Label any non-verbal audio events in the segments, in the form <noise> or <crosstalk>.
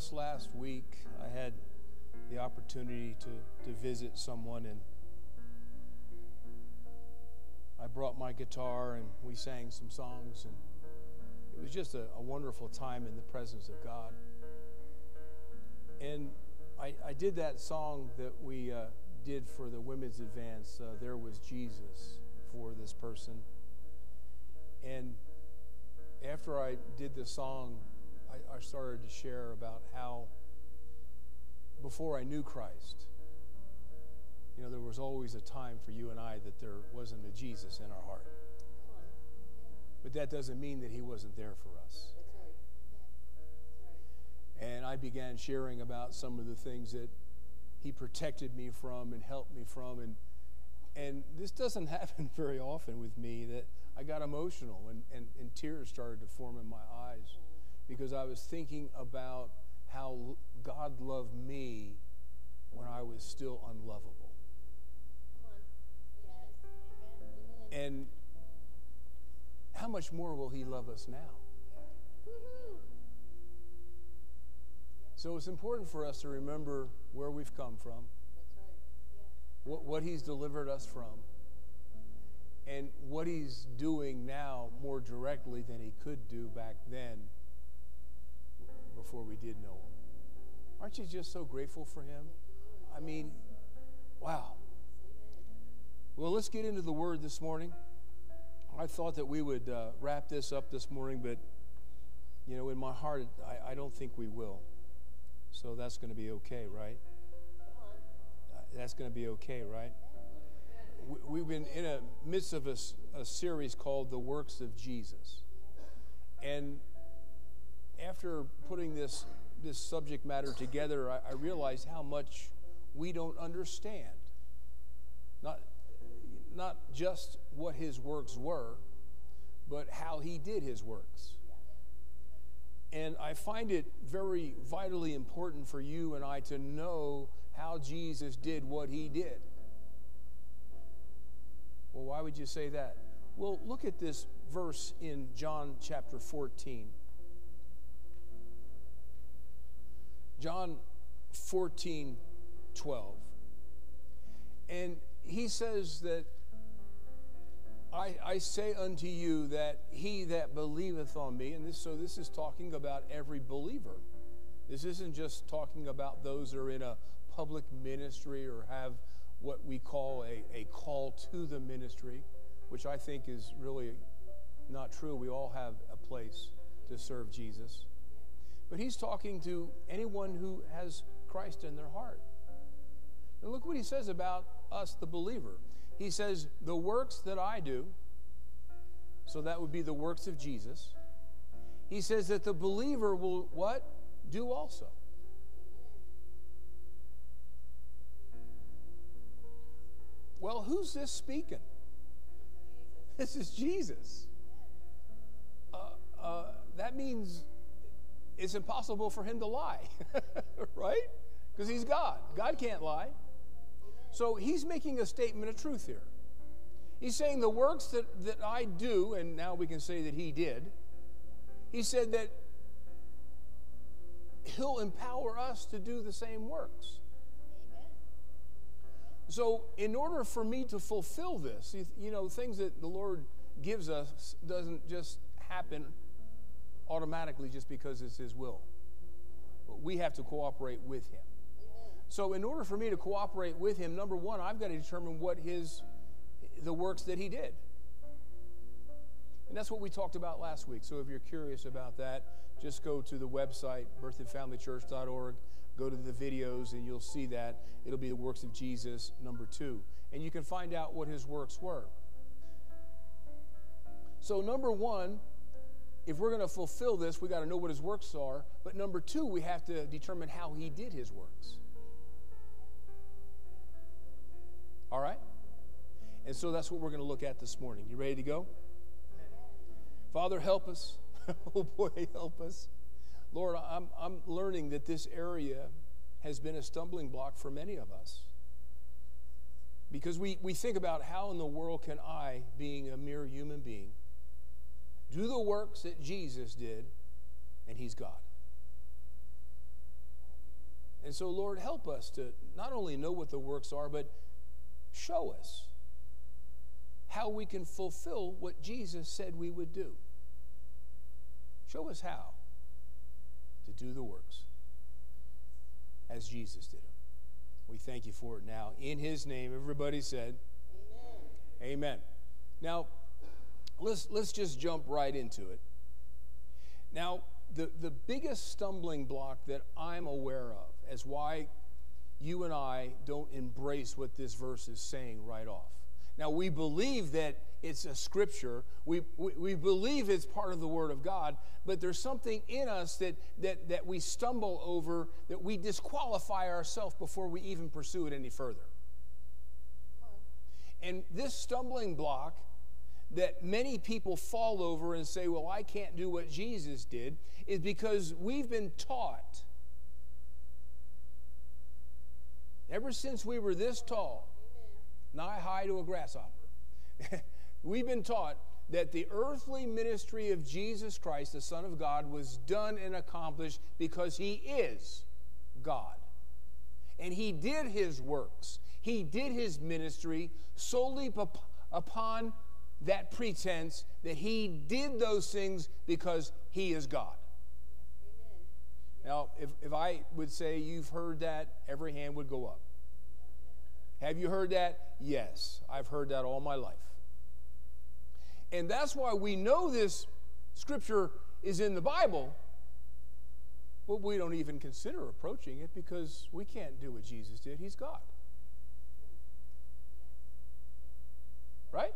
Just last week I had the opportunity to, to visit someone and I brought my guitar and we sang some songs and it was just a, a wonderful time in the presence of God. And I, I did that song that we uh, did for the women's advance. Uh, there was Jesus for this person. And after I did the song, I, I started to share about how before I knew Christ, you know, there was always a time for you and I that there wasn't a Jesus in our heart. But that doesn't mean that he wasn't there for us. And I began sharing about some of the things that he protected me from and helped me from. And, and this doesn't <laughs> happen very often with me that I got emotional and, and, and tears started to form in my eyes because I was thinking about how God loved me when I was still unlovable. And how much more will He love us now? So it's important for us to remember where we've come from, what, what He's delivered us from, and what He's doing now more directly than He could do back then before we did know Him. Aren't you just so grateful for Him? I mean, wow. Well, let's get into the Word this morning. I thought that we would uh, wrap this up this morning, but, you know, in my heart, I, I don't think we will. So that's going to be okay, right? That's going to be okay, right? We've been in a midst of a, a series called The Works of Jesus. And after putting this, this subject matter together, I, I realized how much we don't understand. Not, not just what his works were, but how he did his works. And I find it very vitally important for you and I to know how Jesus did what he did. Well, why would you say that? Well, look at this verse in John chapter 14. John 14, 12. And he says that I, I say unto you that he that believeth on me, and this, so this is talking about every believer. This isn't just talking about those that are in a public ministry or have what we call a, a call to the ministry, which I think is really not true. We all have a place to serve Jesus. But he's talking to anyone who has Christ in their heart. And look what he says about us, the believer he says, The works that I do, so that would be the works of Jesus, he says that the believer will what? Do also. Well, who's this speaking? This is Jesus. Uh, uh, that means it's impossible for him to lie, <laughs> right? Because he's God. God can't lie. So he's making a statement of truth here. He's saying the works that, that I do, and now we can say that he did, he said that he'll empower us to do the same works. Amen. So, in order for me to fulfill this, you know, things that the Lord gives us doesn't just happen automatically just because it's His will. But we have to cooperate with Him. So, in order for me to cooperate with him, number one, I've got to determine what his the works that he did. And that's what we talked about last week. So if you're curious about that, just go to the website, berthoudfamilychurch.org go to the videos, and you'll see that. It'll be the works of Jesus, number two. And you can find out what his works were. So, number one, if we're going to fulfill this, we got to know what his works are. But number two, we have to determine how he did his works. All right? And so that's what we're going to look at this morning. You ready to go? Father, help us. <laughs> oh boy, help us. Lord, I'm, I'm learning that this area has been a stumbling block for many of us. Because we, we think about how in the world can I, being a mere human being, do the works that Jesus did, and He's God. And so, Lord, help us to not only know what the works are, but show us how we can fulfill what Jesus said we would do. Show us how to do the works as Jesus did them. We thank you for it now. In his name, everybody said, Amen. Amen. Now, let's, let's just jump right into it. Now, the, the biggest stumbling block that I'm aware of as why you and I don't embrace what this verse is saying right off. Now, we believe that it's a scripture, we, we, we, believe it's part of the Word of God, but there's something in us that, that, that we stumble over, that we disqualify ourselves before we even pursue it any further. And this stumbling block that many people fall over and say, Well, I can't do what Jesus did, is because we've been taught, ever since we were this tall, nigh high to a grasshopper, <laughs> we've been taught that the earthly ministry of Jesus Christ, the Son of God, was done and accomplished because he is God. And he did his works, he did his ministry solely upon that pretense that he did those things because he is God. Now, if, if I would say you've heard that, every hand would go up. Have you heard that? Yes, I've heard that all my life. And that's why we know this scripture is in the Bible, but we don't even consider approaching it because we can't do what Jesus did. He's God. Right?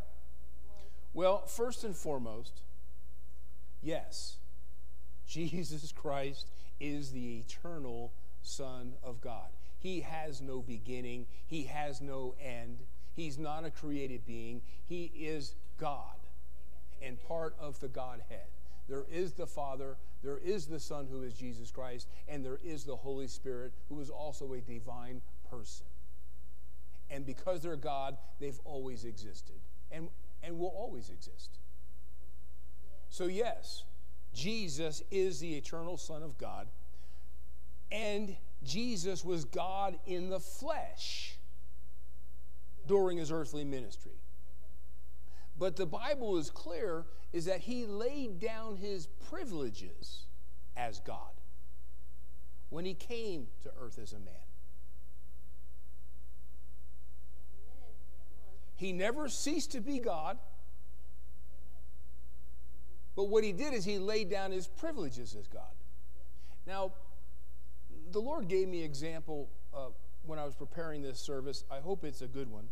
Well, first and foremost, yes, Jesus Christ is the eternal Son of God. He has no beginning, He has no end. He's not a created being, He is God and part of the Godhead. There is the Father, there is the Son who is Jesus Christ, and there is the Holy Spirit who is also a divine person. And because they're God, they've always existed. And and will always exist. So, yes, Jesus is the eternal Son of God, and Jesus was God in the flesh during his earthly ministry. But the Bible is clear is that he laid down his privileges as God when he came to earth as a man. He never ceased to be God. But what he did is he laid down his privileges as God. Now, the Lord gave me example uh, when I was preparing this service. I hope it's a good one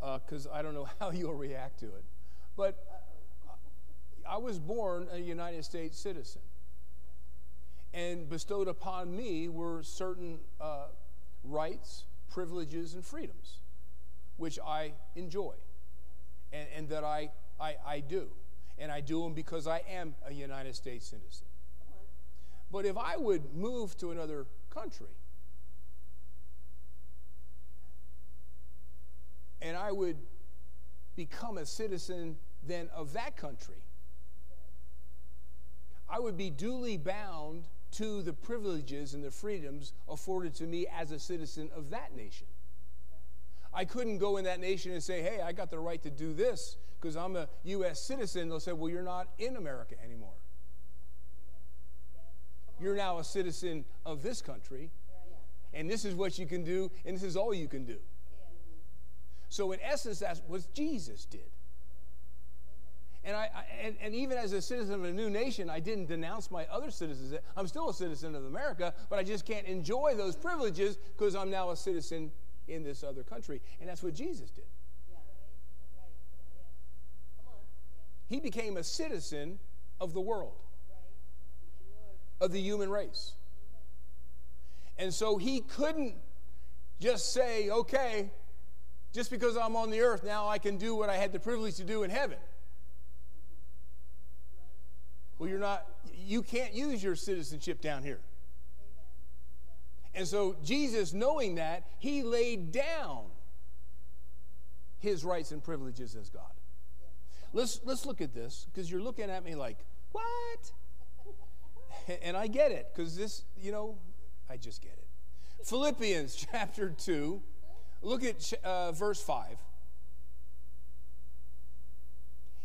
because uh, I don't know <laughs> how you'll react to it. But I was born a United States citizen. And bestowed upon me were certain uh, rights, privileges, and freedoms which I enjoy and, and that I, I, I do. And I do them because I am a United States citizen. But if I would move to another country and I would become a citizen then of that country, I would be duly bound to the privileges and the freedoms afforded to me as a citizen of that nation. I couldn't go in that nation and say, hey, I got the right to do this because I'm a U.S. citizen. They'll say, well, you're not in America anymore. You're now a citizen of this country, and this is what you can do, and this is all you can do. So, in essence, that's what Jesus did. And, I, and, and even as a citizen of a new nation, I didn't denounce my other citizens. I'm still a citizen of America, but I just can't enjoy those privileges because I'm now a citizen in this other country. And that's what Jesus did. he became a citizen of the world, of the human race. And so he couldn't just say, okay, just because I'm on the earth, now I can do what I had the privilege to do in heaven. Well, you're not, you can't use your citizenship down here. And so Jesus, knowing that, he laid down his rights and privileges as God. Let's, let's look at this because you're looking at me like, what? <laughs> And I get it because this, you know, I just get it. Philippians <laughs> chapter 2, look at uh, verse 5.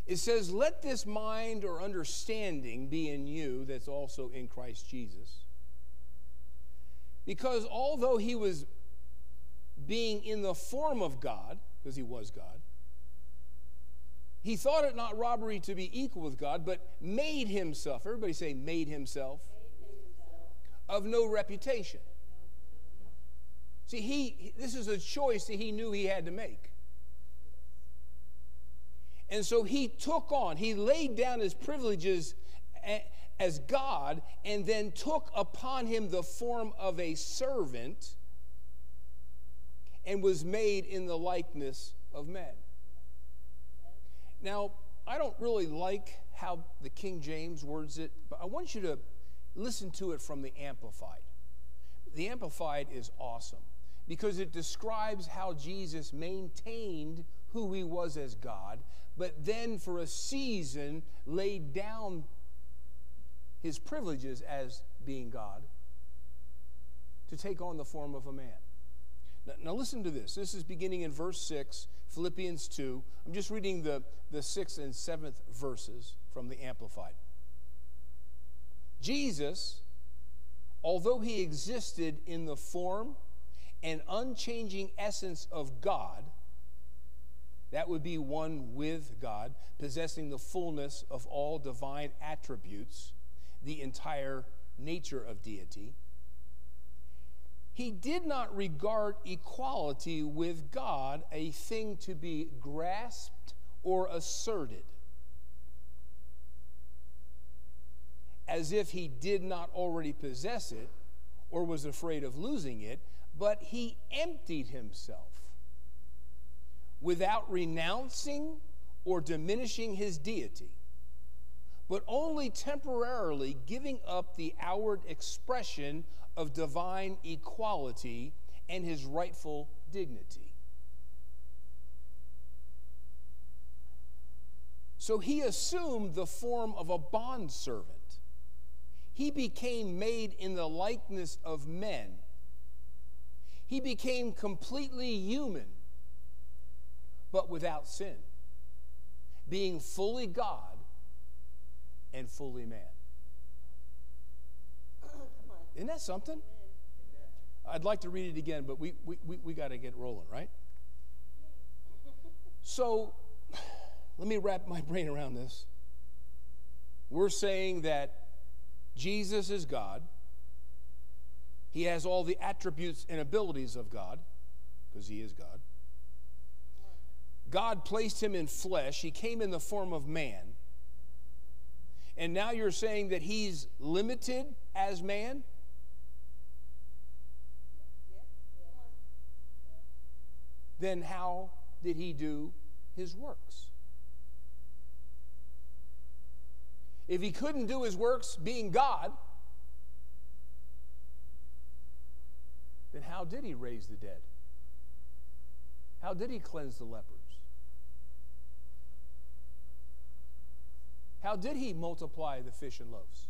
It says, Let this mind or understanding be in you that's also in Christ Jesus. Because although he was being in the form of God, because he was God, he thought it not robbery to be equal with God, but made himself, everybody say, made himself, of no reputation. See, he, this is a choice that he knew he had to make. And so he took on, he laid down his privileges as God and then took upon him the form of a servant and was made in the likeness of men. Now, I don't really like how the King James words it, but I want you to listen to it from the Amplified. The Amplified is awesome because it describes how Jesus maintained who he was as God, but then for a season laid down his privileges as being God to take on the form of a man. Now, now, listen to this. This is beginning in verse 6, Philippians 2. I'm just reading the, the sixth and seventh verses from the Amplified. Jesus, although he existed in the form and unchanging essence of God, that would be one with God, possessing the fullness of all divine attributes, the entire nature of deity. He did not regard equality with God a thing to be grasped or asserted, as if he did not already possess it or was afraid of losing it, but he emptied himself without renouncing or diminishing his deity, but only temporarily giving up the outward expression of divine equality and his rightful dignity. So he assumed the form of a bondservant. He became made in the likeness of men. He became completely human but without sin, being fully God and fully man. Isn't that something? I'd like to read it again, but we, we, we, we got to get rolling, right? So let me wrap my brain around this. We're saying that Jesus is God. He has all the attributes and abilities of God, because he is God. God placed him in flesh, he came in the form of man. And now you're saying that he's limited as man? Then how did he do his works? If he couldn't do his works being God, then how did he raise the dead? How did he cleanse the lepers? How did he multiply the fish and loaves?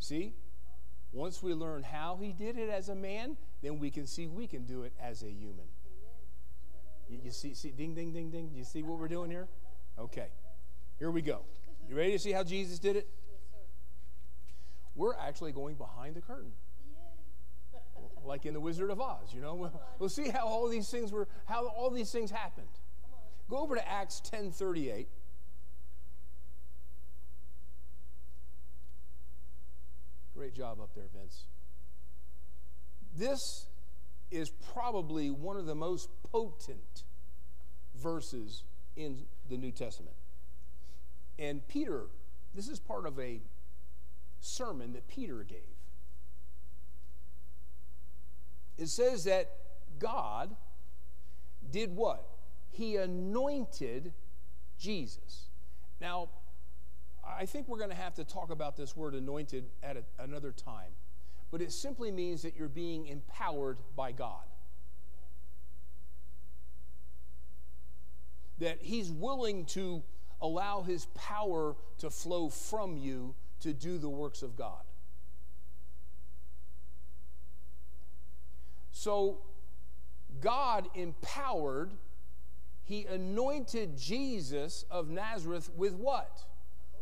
See? Once we learn how he did it as a man, then we can see we can do it as a human. You, you see, see, ding, ding, ding, ding. You see what we're doing here? Okay. Here we go. You ready to see how Jesus did it? We're actually going behind the curtain like in the Wizard of Oz. You know, we'll, we'll see how all these things were, how all these things happened. Go over to Acts ten thirty eight. Great job up there, Vince. This is probably one of the most potent verses in the New Testament. And Peter, this is part of a sermon that Peter gave. It says that God did what? He anointed Jesus. Now, I think we're going to have to talk about this word anointed at a, another time, but it simply means that you're being empowered by God. That He's willing to allow His power to flow from you to do the works of God. So, God empowered, He anointed Jesus of Nazareth with what?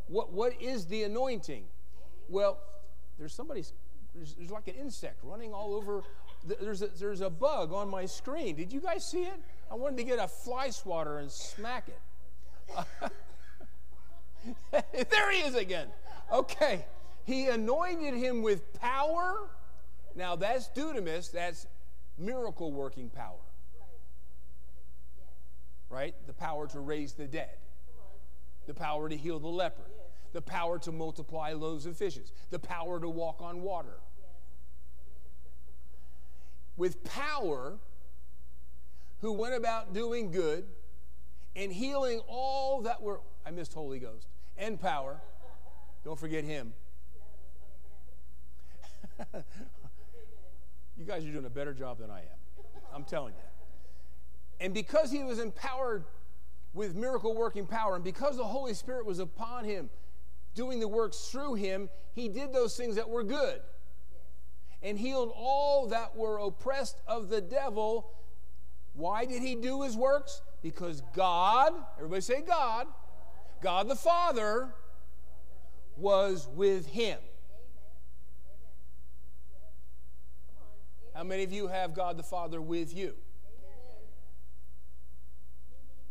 What, what is the anointing? Well, there's somebody, there's, there's like an insect running all over. There's a, there's a bug on my screen. Did you guys see it? I wanted to get a fly swatter and smack it. <laughs> there he is again. Okay. He anointed him with power. Now that's dunamis, that's miracle working power. Right? The power to raise the dead, the power to heal the leper, the power to multiply loaves and fishes, the power to walk on water. With power, who went about doing good and healing all that were, I missed Holy Ghost, and power. Don't forget him. <laughs> you guys are doing a better job than I am. I'm telling you. And because he was empowered with miracle working power, and because the Holy Spirit was upon him, doing the works through him, he did those things that were good and healed all that were oppressed of the devil. Why did he do his works? Because God, everybody say God, God the Father was with him. How many of you have God the Father with you?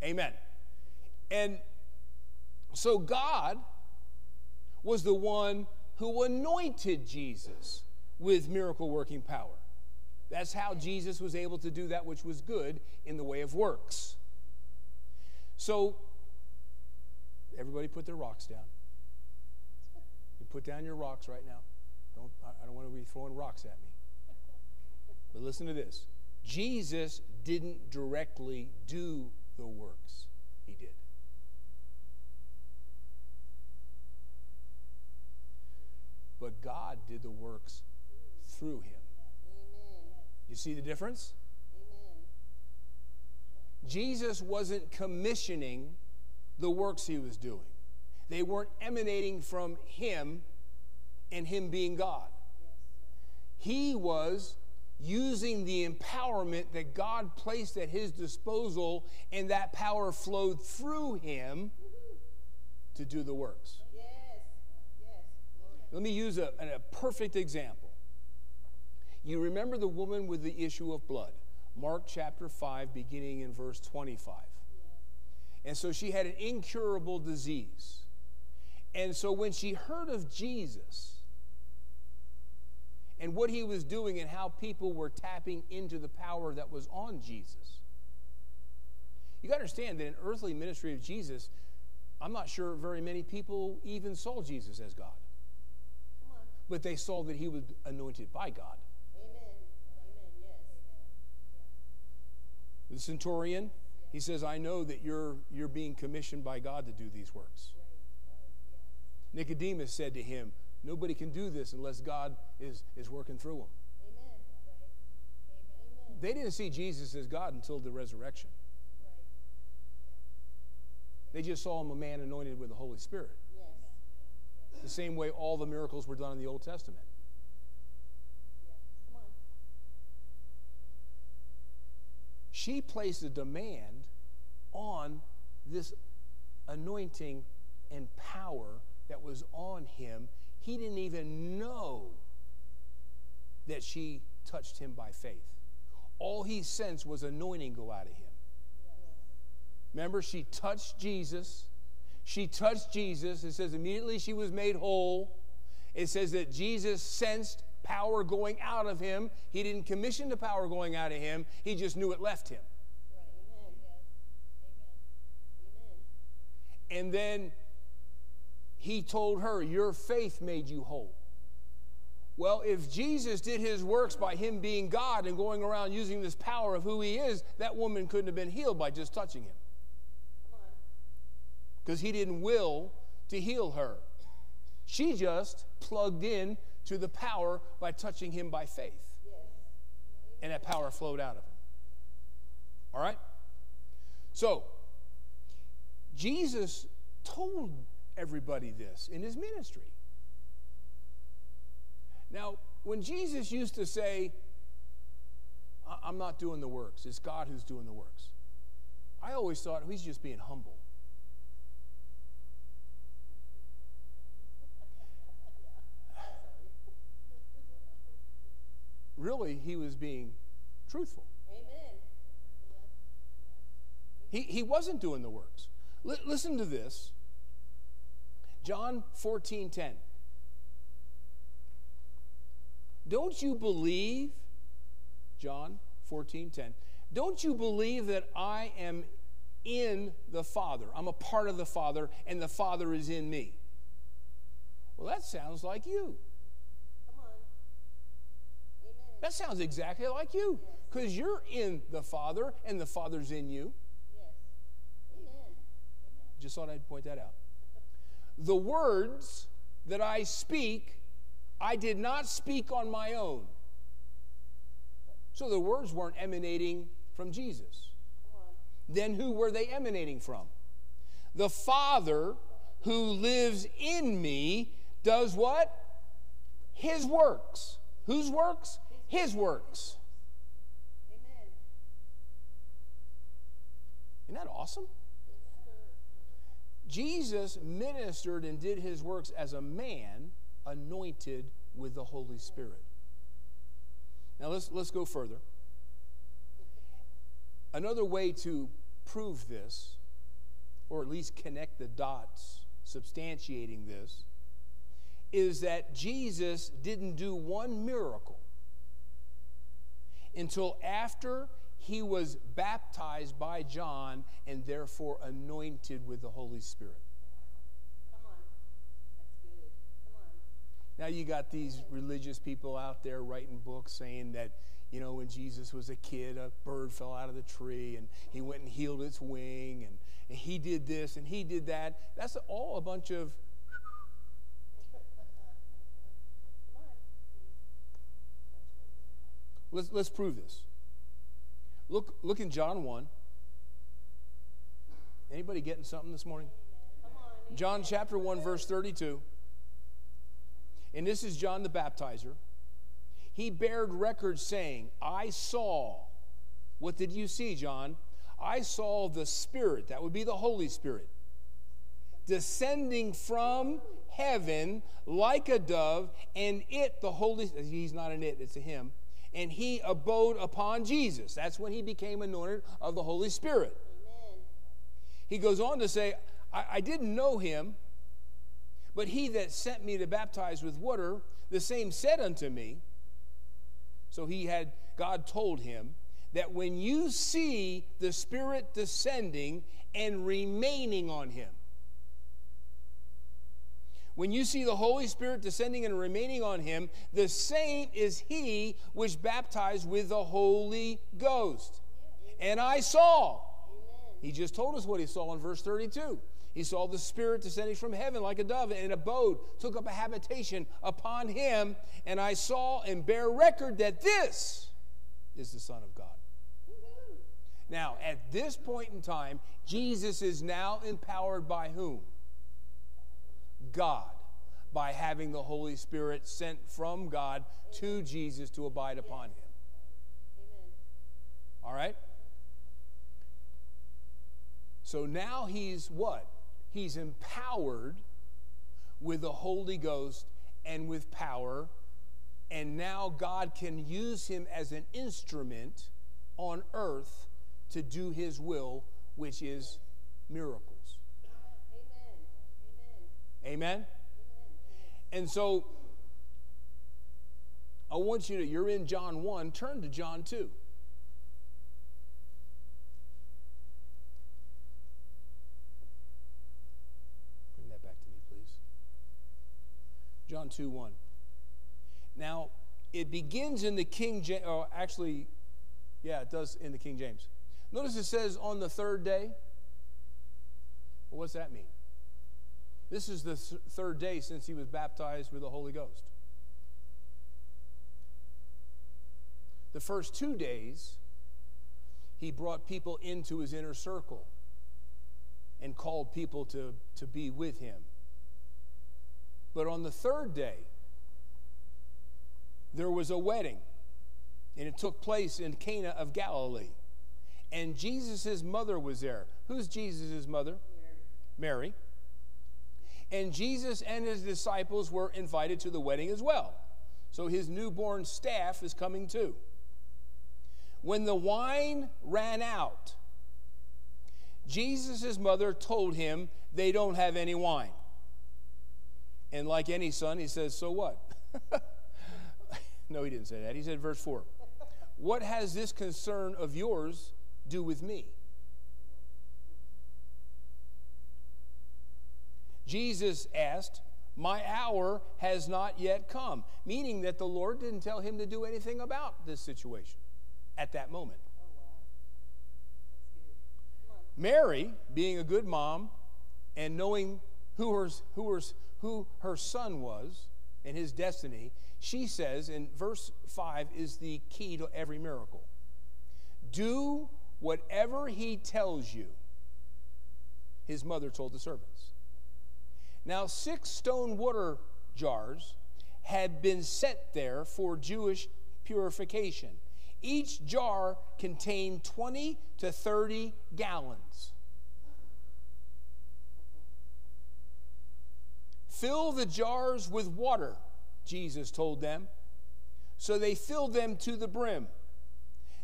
Amen. And so God was the one who anointed Jesus with miracle working power. That's how Jesus was able to do that which was good in the way of works. So, everybody put their rocks down. You put down your rocks right now. Don't, I don't want to be throwing rocks at me. But listen to this Jesus didn't directly do the works, he did. But God did the works through him. You see the difference? Jesus wasn't commissioning the works he was doing. They weren't emanating from him and him being God. He was using the empowerment that God placed at his disposal, and that power flowed through him to do the works. Let me use a, a perfect example. You remember the woman with the issue of blood, Mark chapter 5, beginning in verse 25. And so she had an incurable disease. And so when she heard of Jesus and what he was doing and how people were tapping into the power that was on Jesus, you got to understand that in earthly ministry of Jesus, I'm not sure very many people even saw Jesus as God. But they saw that he was anointed by God. Amen. Amen. Yes. The centurion, he says, I know that you're, you're being commissioned by God to do these works. Nicodemus said to him, Nobody can do this unless God is, is working through them. Amen. They didn't see Jesus as God until the resurrection. They just saw him a man anointed with the Holy Spirit. The same way all the miracles were done in the Old Testament. She placed a demand on this anointing and power that was on him. He didn't even know that she touched him by faith. All he sensed was anointing go out of him. Remember, she touched Jesus. She touched Jesus. It says immediately she was made whole. It says that Jesus sensed power going out of him. He didn't commission the power going out of him, he just knew it left him. And then he told her, Your faith made you whole. Well, if Jesus did his works by him being God and going around using this power of who he is, that woman couldn't have been healed by just touching him. Because he didn't will to heal her. She just plugged in to the power by touching him by faith. And that power flowed out of him. All right? So, Jesus told everybody this in his ministry. Now, when Jesus used to say, I'm not doing the works, it's God who's doing the works, I always thought he's just being humble. Really, he was being truthful. Amen. He, he wasn't doing the works. L- listen to this John 14 10. Don't you believe, John 14, 10, don't you believe that I am in the Father? I'm a part of the Father, and the Father is in me. Well, that sounds like you. Come on. Amen. That sounds exactly like you, because yes. you're in the Father, and the Father's in you. Yes. Amen. Just thought I'd point that out. The words that I speak I did not speak on my own. So the words weren't emanating from Jesus. Then who were they emanating from? The Father who lives in me does what? His works. Whose works? His works. Amen. Isn't that awesome? Jesus ministered and did his works as a man anointed with the Holy Spirit. Now let's, let's go further. Another way to prove this, or at least connect the dots substantiating this, is that Jesus didn't do one miracle until after he was baptized by John and therefore anointed with the Holy Spirit. Come on. That's good. Come on. Now you got these religious people out there writing books saying that, you know, when Jesus was a kid, a bird fell out of the tree and he went and healed its wing and, and he did this and he did that. That's all a bunch of. Let's, let's prove this. Look, look in John 1. Anybody getting something this morning? John chapter 1, verse 32 and this is John the Baptizer, he bared record saying, I saw. What did you see, John? I saw the Spirit, that would be the Holy Spirit, descending from heaven like a dove, and it, the Holy, he's not an it, it's a him, and he abode upon Jesus. That's when he became anointed of the Holy Spirit. Amen. He goes on to say, I, I didn't know him but he that sent me to baptize with water, the same said unto me, so he had, God told him, that when you see the Spirit descending and remaining on him, when you see the Holy Spirit descending and remaining on him, the same is he which baptized with the Holy Ghost. And I saw. He just told us what he saw in verse 32. He saw the Spirit descending from heaven like a dove and abode, took up a habitation upon him. And I saw and bear record that this is the Son of God. Now, at this point in time, Jesus is now empowered by whom? God, by having the Holy Spirit sent from God to Jesus to abide upon him. Amen. All right? So now he's what? He's empowered with the Holy Ghost and with power. And now God can use him as an instrument on earth to do his will, which is miracles. Amen. And so I want you to, you're in John 1, turn to John 2. Bring that back to me, please. John 2 1. Now, it begins in the King James, or uh, actually, yeah, it does in the King James. Notice it says on the third day. Well, what's that mean? This is the third day since he was baptized with the Holy Ghost. The first two days, he brought people into his inner circle and called people to, to be with him. But on the third day, there was a wedding, and it took place in Cana of Galilee. And Jesus' mother was there. Who's Jesus' mother? Mary. Mary. And Jesus and his disciples were invited to the wedding as well. So his newborn staff is coming too. When the wine ran out, Jesus' mother told him they don't have any wine. And like any son, he says, So what? <laughs> no, he didn't say that. He said, verse 4 What has this concern of yours do with me? Jesus asked, My hour has not yet come, meaning that the Lord didn't tell him to do anything about this situation at that moment. Mary, being a good mom and knowing who her, who, her, who her son was and his destiny, she says, in verse 5 is the key to every miracle do whatever he tells you, his mother told the servants. Now, six stone water jars had been set there for Jewish purification. Each jar contained 20 to 30 gallons. Fill the jars with water, Jesus told them. So they filled them to the brim.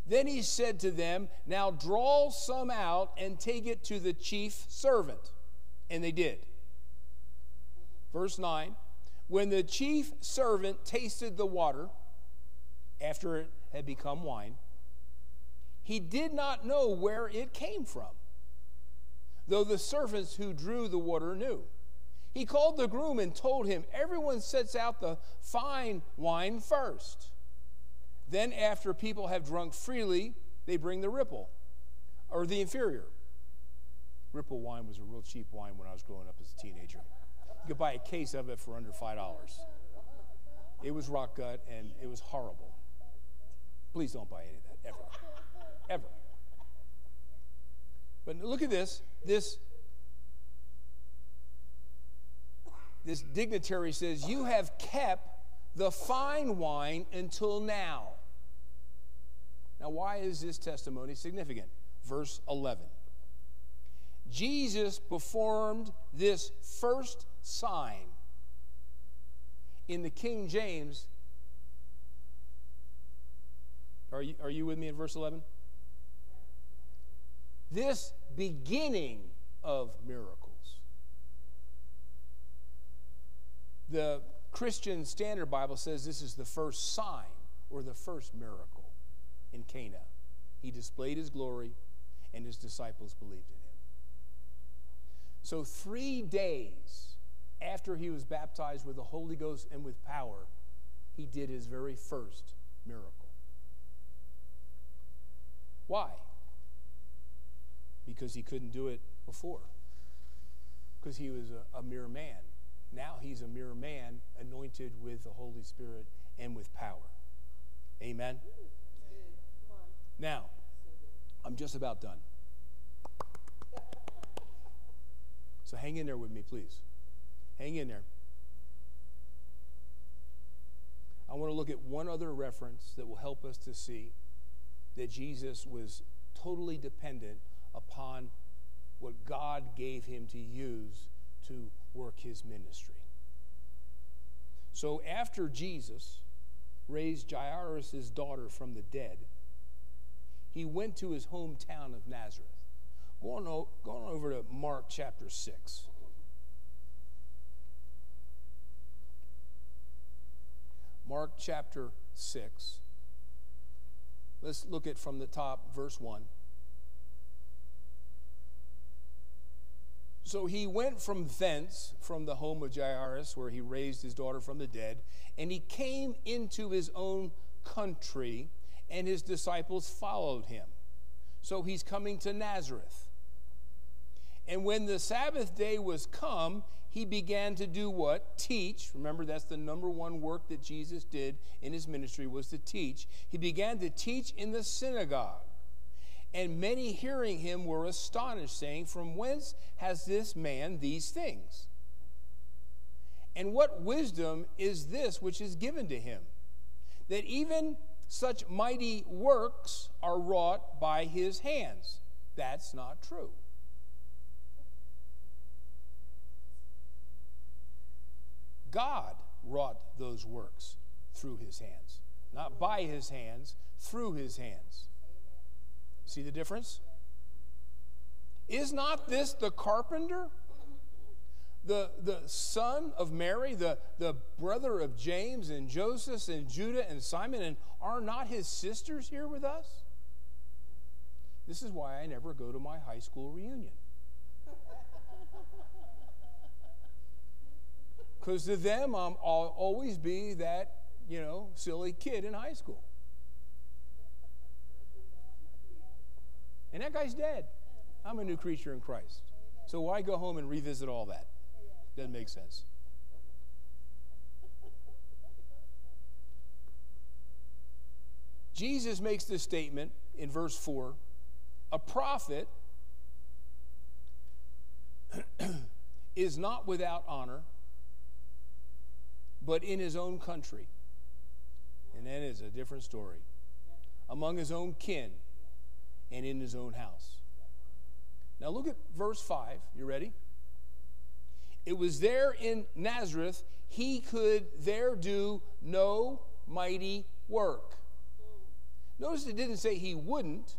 Then he said to them, Now draw some out and take it to the chief servant. And they did. Verse 9 When the chief servant tasted the water, after it had become wine, he did not know where it came from, though the servants who drew the water knew. He called the groom and told him, Everyone sets out the fine wine first. Then, after people have drunk freely, they bring the ripple or the inferior. Ripple wine was a real cheap wine when I was growing up as a teenager. You could buy a case of it for under $5. It was rock gut and it was horrible. Please don't buy any of that, ever. Ever. But look at this. This this dignitary says, You have kept the fine wine until now. Now, why is this testimony significant? Verse 11. Jesus performed this first sign. In the King James, are you, are you with me in verse 11? This beginning of miracles. The Christian Standard Bible says this is the first sign or the first miracle in Cana. He displayed his glory, and his disciples believed in him. So, three days after he was baptized with the Holy Ghost and with power, he did his very first miracle. Why? Because he couldn't do it before, because he was a, a mere man. Now he's a mere man anointed with the Holy Spirit and with power. Amen? Now, I'm just about done. So hang in there with me, please. Hang in there. I want to look at one other reference that will help us to see that Jesus was totally dependent upon what God gave him to use to work his ministry. So after Jesus raised Jairus' daughter from the dead, he went to his hometown of Nazareth. Going, going over to Mark chapter 6. Mark chapter 6. Let's look at from the top, verse 1. So he went from thence, from the home of Jairus, where he raised his daughter from the dead, and he came into his own country, and his disciples followed him. So he's coming to Nazareth. And when the Sabbath day was come, he began to do what? Teach. Remember, that's the number one work that Jesus did in his ministry was to teach. He began to teach in the synagogue. And many hearing him were astonished, saying, From whence has this man these things? And what wisdom is this which is given to him? That even such mighty works are wrought by his hands. That's not true. God wrought those works through his hands, not by his hands, through his hands. See the difference? Is not this the carpenter? The, the son of Mary, the, the brother of James and Joseph and Judah and Simon, and are not his sisters here with us? This is why I never go to my high school reunion. Because to them, I'm, I'll always be that, you know, silly kid in high school. And that guy's dead. I'm a new creature in Christ. So why go home and revisit all that? Doesn't make sense. Jesus makes this statement in verse 4 A prophet <clears throat> is not without honor, but in his own country. And that is a different story. Among his own kin and in his own house. Now look at verse 5. You ready? It was there in Nazareth, he could there do no mighty work. Notice it didn't say he wouldn't,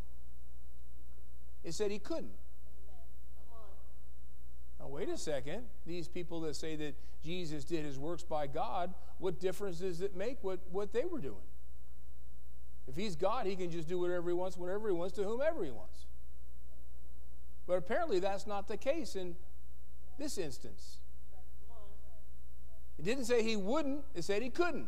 it said he couldn't. Now, wait a second. These people that say that Jesus did his works by God, what difference does it make what, what they were doing? If he's God, he can just do whatever he wants, whenever he wants, to whomever he wants. But apparently that's not the case in this instance. It didn't say he wouldn't, it said he couldn't.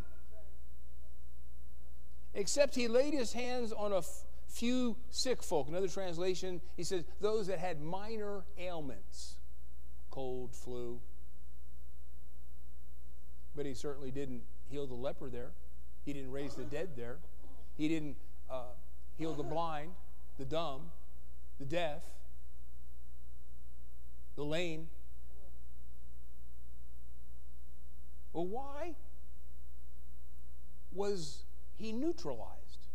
Except he laid his hands on a f- few sick folk. Another translation, he says, those that had minor ailments cold, flu. But he certainly didn't heal the leper there, he didn't raise the dead there. He didn't uh, heal the blind, the dumb, the deaf, the lame. Well, why was he neutralized?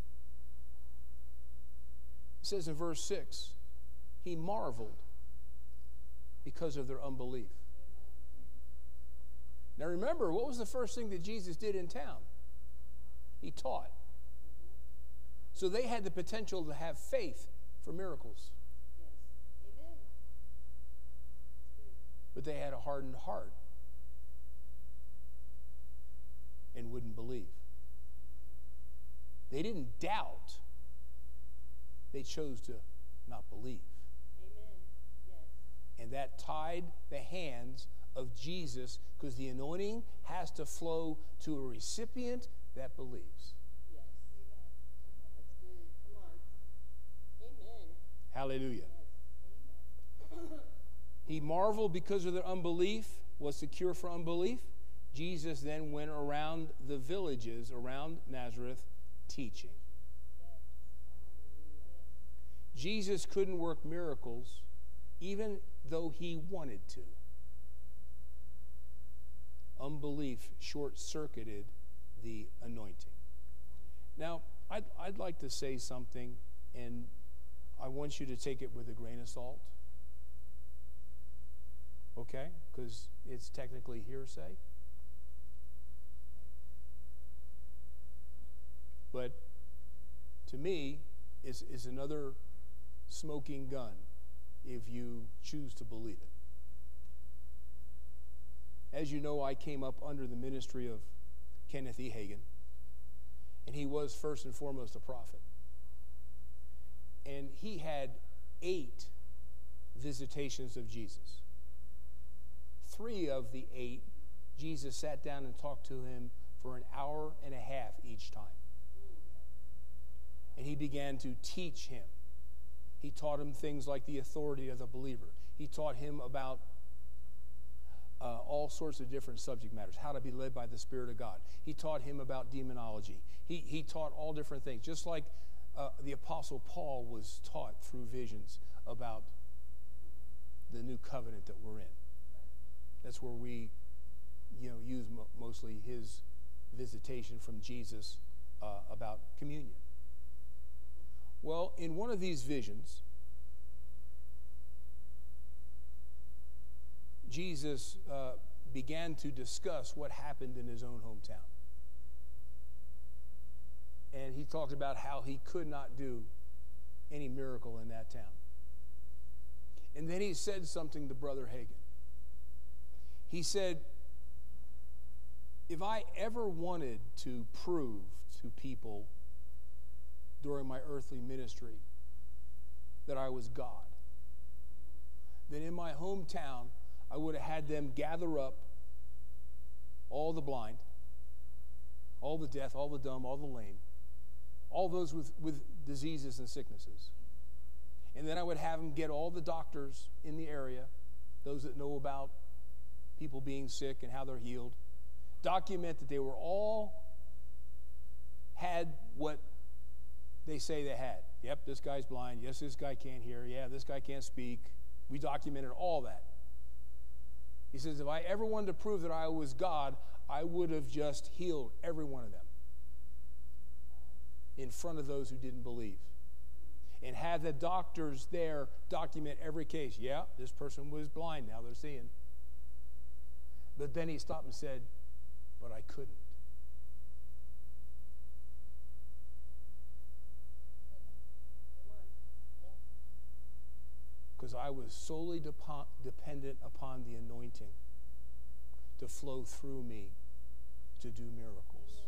It says in verse 6 he marveled because of their unbelief. Now remember, what was the first thing that Jesus did in town? He taught. So they had the potential to have faith for miracles. But they had a hardened heart and wouldn't believe. They didn't doubt, they chose to not believe. Yes. And that tied the hands of Jesus because the anointing has to flow to a recipient that believes. Hallelujah. He marveled because of their unbelief. was the cure for unbelief? Jesus then went around the villages around Nazareth teaching. Jesus couldn't work miracles even though he wanted to. Unbelief short circuited the anointing. Now, I'd, I'd like to say something, and I want you to take it with a grain of salt. Okay? Because it's technically hearsay. But to me, is is another smoking gun if you choose to believe it. As you know, I came up under the ministry of Kenneth E. Hagin. And he was first and foremost a prophet. And he had eight visitations of Jesus. Three of the eight, Jesus sat down and talked to him for an hour and a half each time. And he began to teach him. He taught him things like the authority of the believer. He taught him about uh, all sorts of different subject matters, how to be led by the Spirit of God. He taught him about demonology. He, he taught all different things, just like uh, the Apostle Paul was taught through visions about the new covenant that we're in. That's where we, you know, use mo- mostly his visitation from Jesus uh, about communion. Well, in one of these visions, Jesus uh, began to discuss what happened in his own hometown. And he talked about how he could not do any miracle in that town. And then he said something to Brother Hagin. He said, If I ever wanted to prove to people during my earthly ministry that I was God, then in my hometown, I would have had them gather up all the blind, all the deaf, all the dumb, all the lame, all those with, with diseases and sicknesses. And then I would have them get all the doctors in the area, those that know about people being sick and how they're healed, document that they were all had what they say they had. Yep, this guy's blind. Yes, this guy can't hear. Yeah, this guy can't speak. We documented all that. He says, if I ever wanted to prove that I was God, I would have just healed every one of them in front of those who didn't believe. And had the doctors there document every case. Yeah, this person was blind, now they're seeing. But then he stopped and said, But I couldn't. Because I was solely dependent upon the anointing to flow through me to do miracles.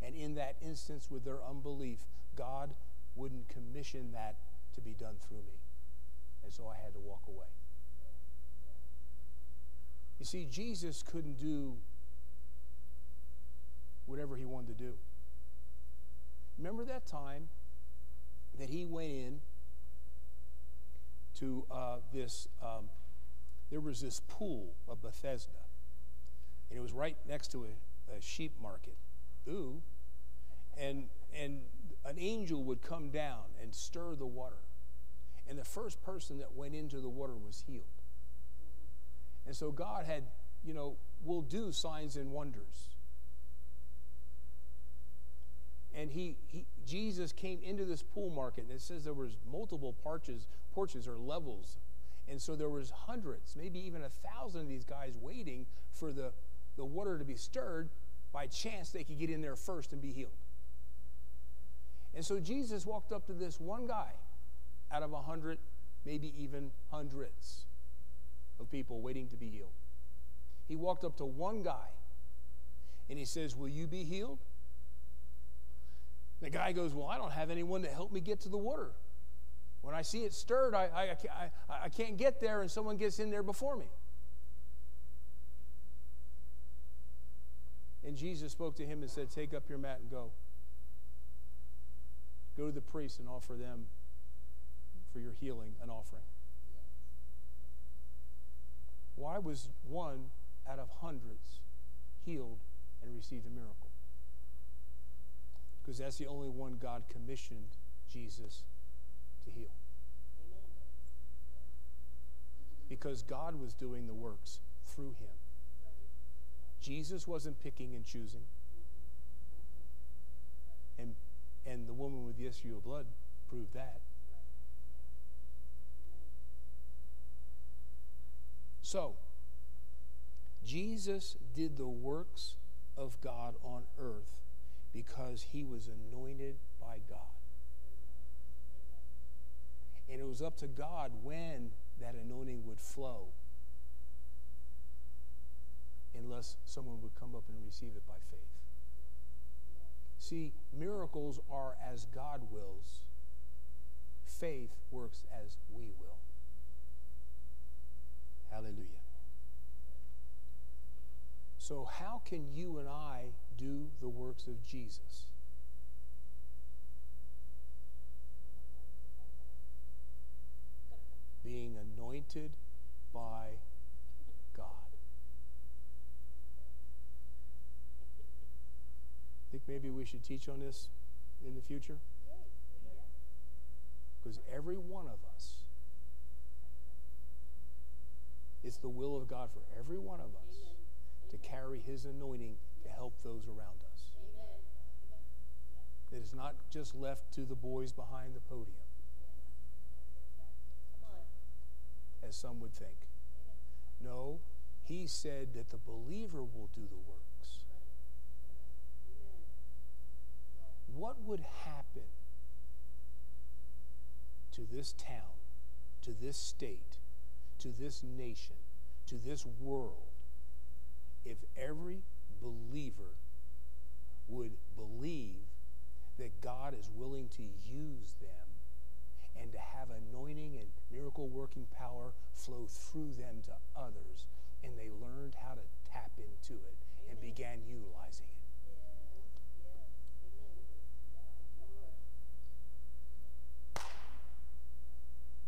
And in that instance, with their unbelief, God wouldn't commission that to be done through me. And so I had to walk away. You see, Jesus couldn't do whatever he wanted to do. Remember that time that he went in to uh, this, um, there was this pool of Bethesda, and it was right next to a, a sheep market. Ooh. And, and an angel would come down and stir the water. And the first person that went into the water was healed. And so God had, you know, will do signs and wonders and he, he jesus came into this pool market and it says there was multiple porches porches or levels. And so there was hundreds maybe even a thousand of these guys waiting for the, the water to be stirred by chance they could get in there first and be healed. And so jesus walked up to this one guy out of a hundred maybe even hundreds of people waiting to be healed. He walked up to one guy and he says will you be healed the guy goes, Well, I don't have anyone to help me get to the water. When I see it stirred, I, I, I, I can't get there, and someone gets in there before me. And Jesus spoke to him and said, Take up your mat and go. Go to the priest and offer them for your healing an offering. Why was one out of hundreds healed and received a miracle? Because that's the only one God commissioned Jesus to heal. Because God was doing the works through him. Jesus wasn't picking and choosing. And, and the woman with the issue of blood proved that. So, Jesus did the works of God on earth because he was anointed by God. And it was up to God when that anointing would flow. unless someone would come up and receive it by faith. See, miracles are as God wills, faith works as we will. Hallelujah. So, how can you and I do the works of Jesus? Being anointed by God. Think maybe we should teach on this in the future? Because every one of us, it's the will of God for every one of us to carry His anointing to help those around us. It is not just left to the boys behind the podium, as some would think. No, He said that the believer will do the works. What would happen to this town, to this state, to this nation, to this world if every believer would believe that God is willing to use them and to have anointing and miracle working power flow through them to others, and they learned how to tap into it and began utilizing it.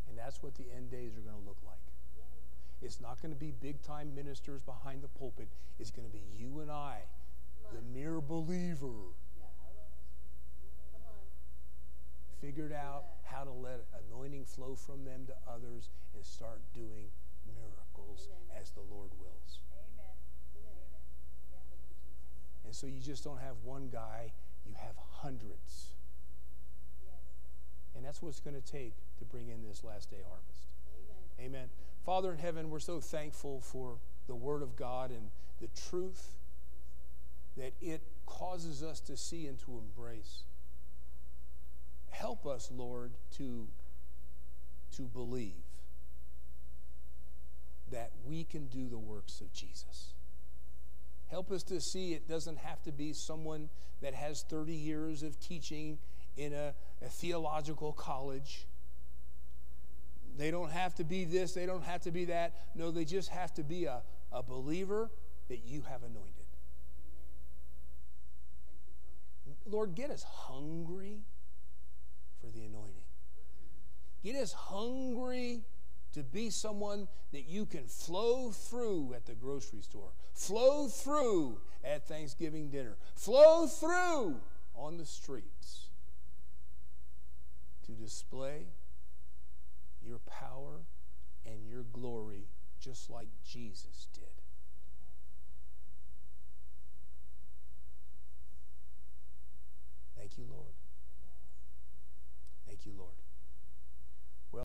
And that's what the end days are going to look like. It's not going to be big time ministers behind the pulpit. It's going to be you and I, the mere believer, figured out how to let anointing flow from them to others and start doing miracles as the Lord wills. Amen. And so you just don't have one guy, you have hundreds. And that's what it's going to take to bring in this last day harvest. Amen. Father in heaven, we're so thankful for the Word of God and the truth that it causes us to see and to embrace. Help us, Lord, to, to believe that we can do the works of Jesus. Help us to see it doesn't have to be someone that has 30 years of teaching in a, a theological college. They don't have to be this, they don't have to be that. No, they just have to be a, a believer that you have anointed. Lord, get us hungry for the anointing. Get us hungry to be someone that you can flow through at the grocery store, flow through at Thanksgiving dinner, flow through on the streets to display your power and your glory just like Jesus did. Thank you, Lord. Thank you, Lord.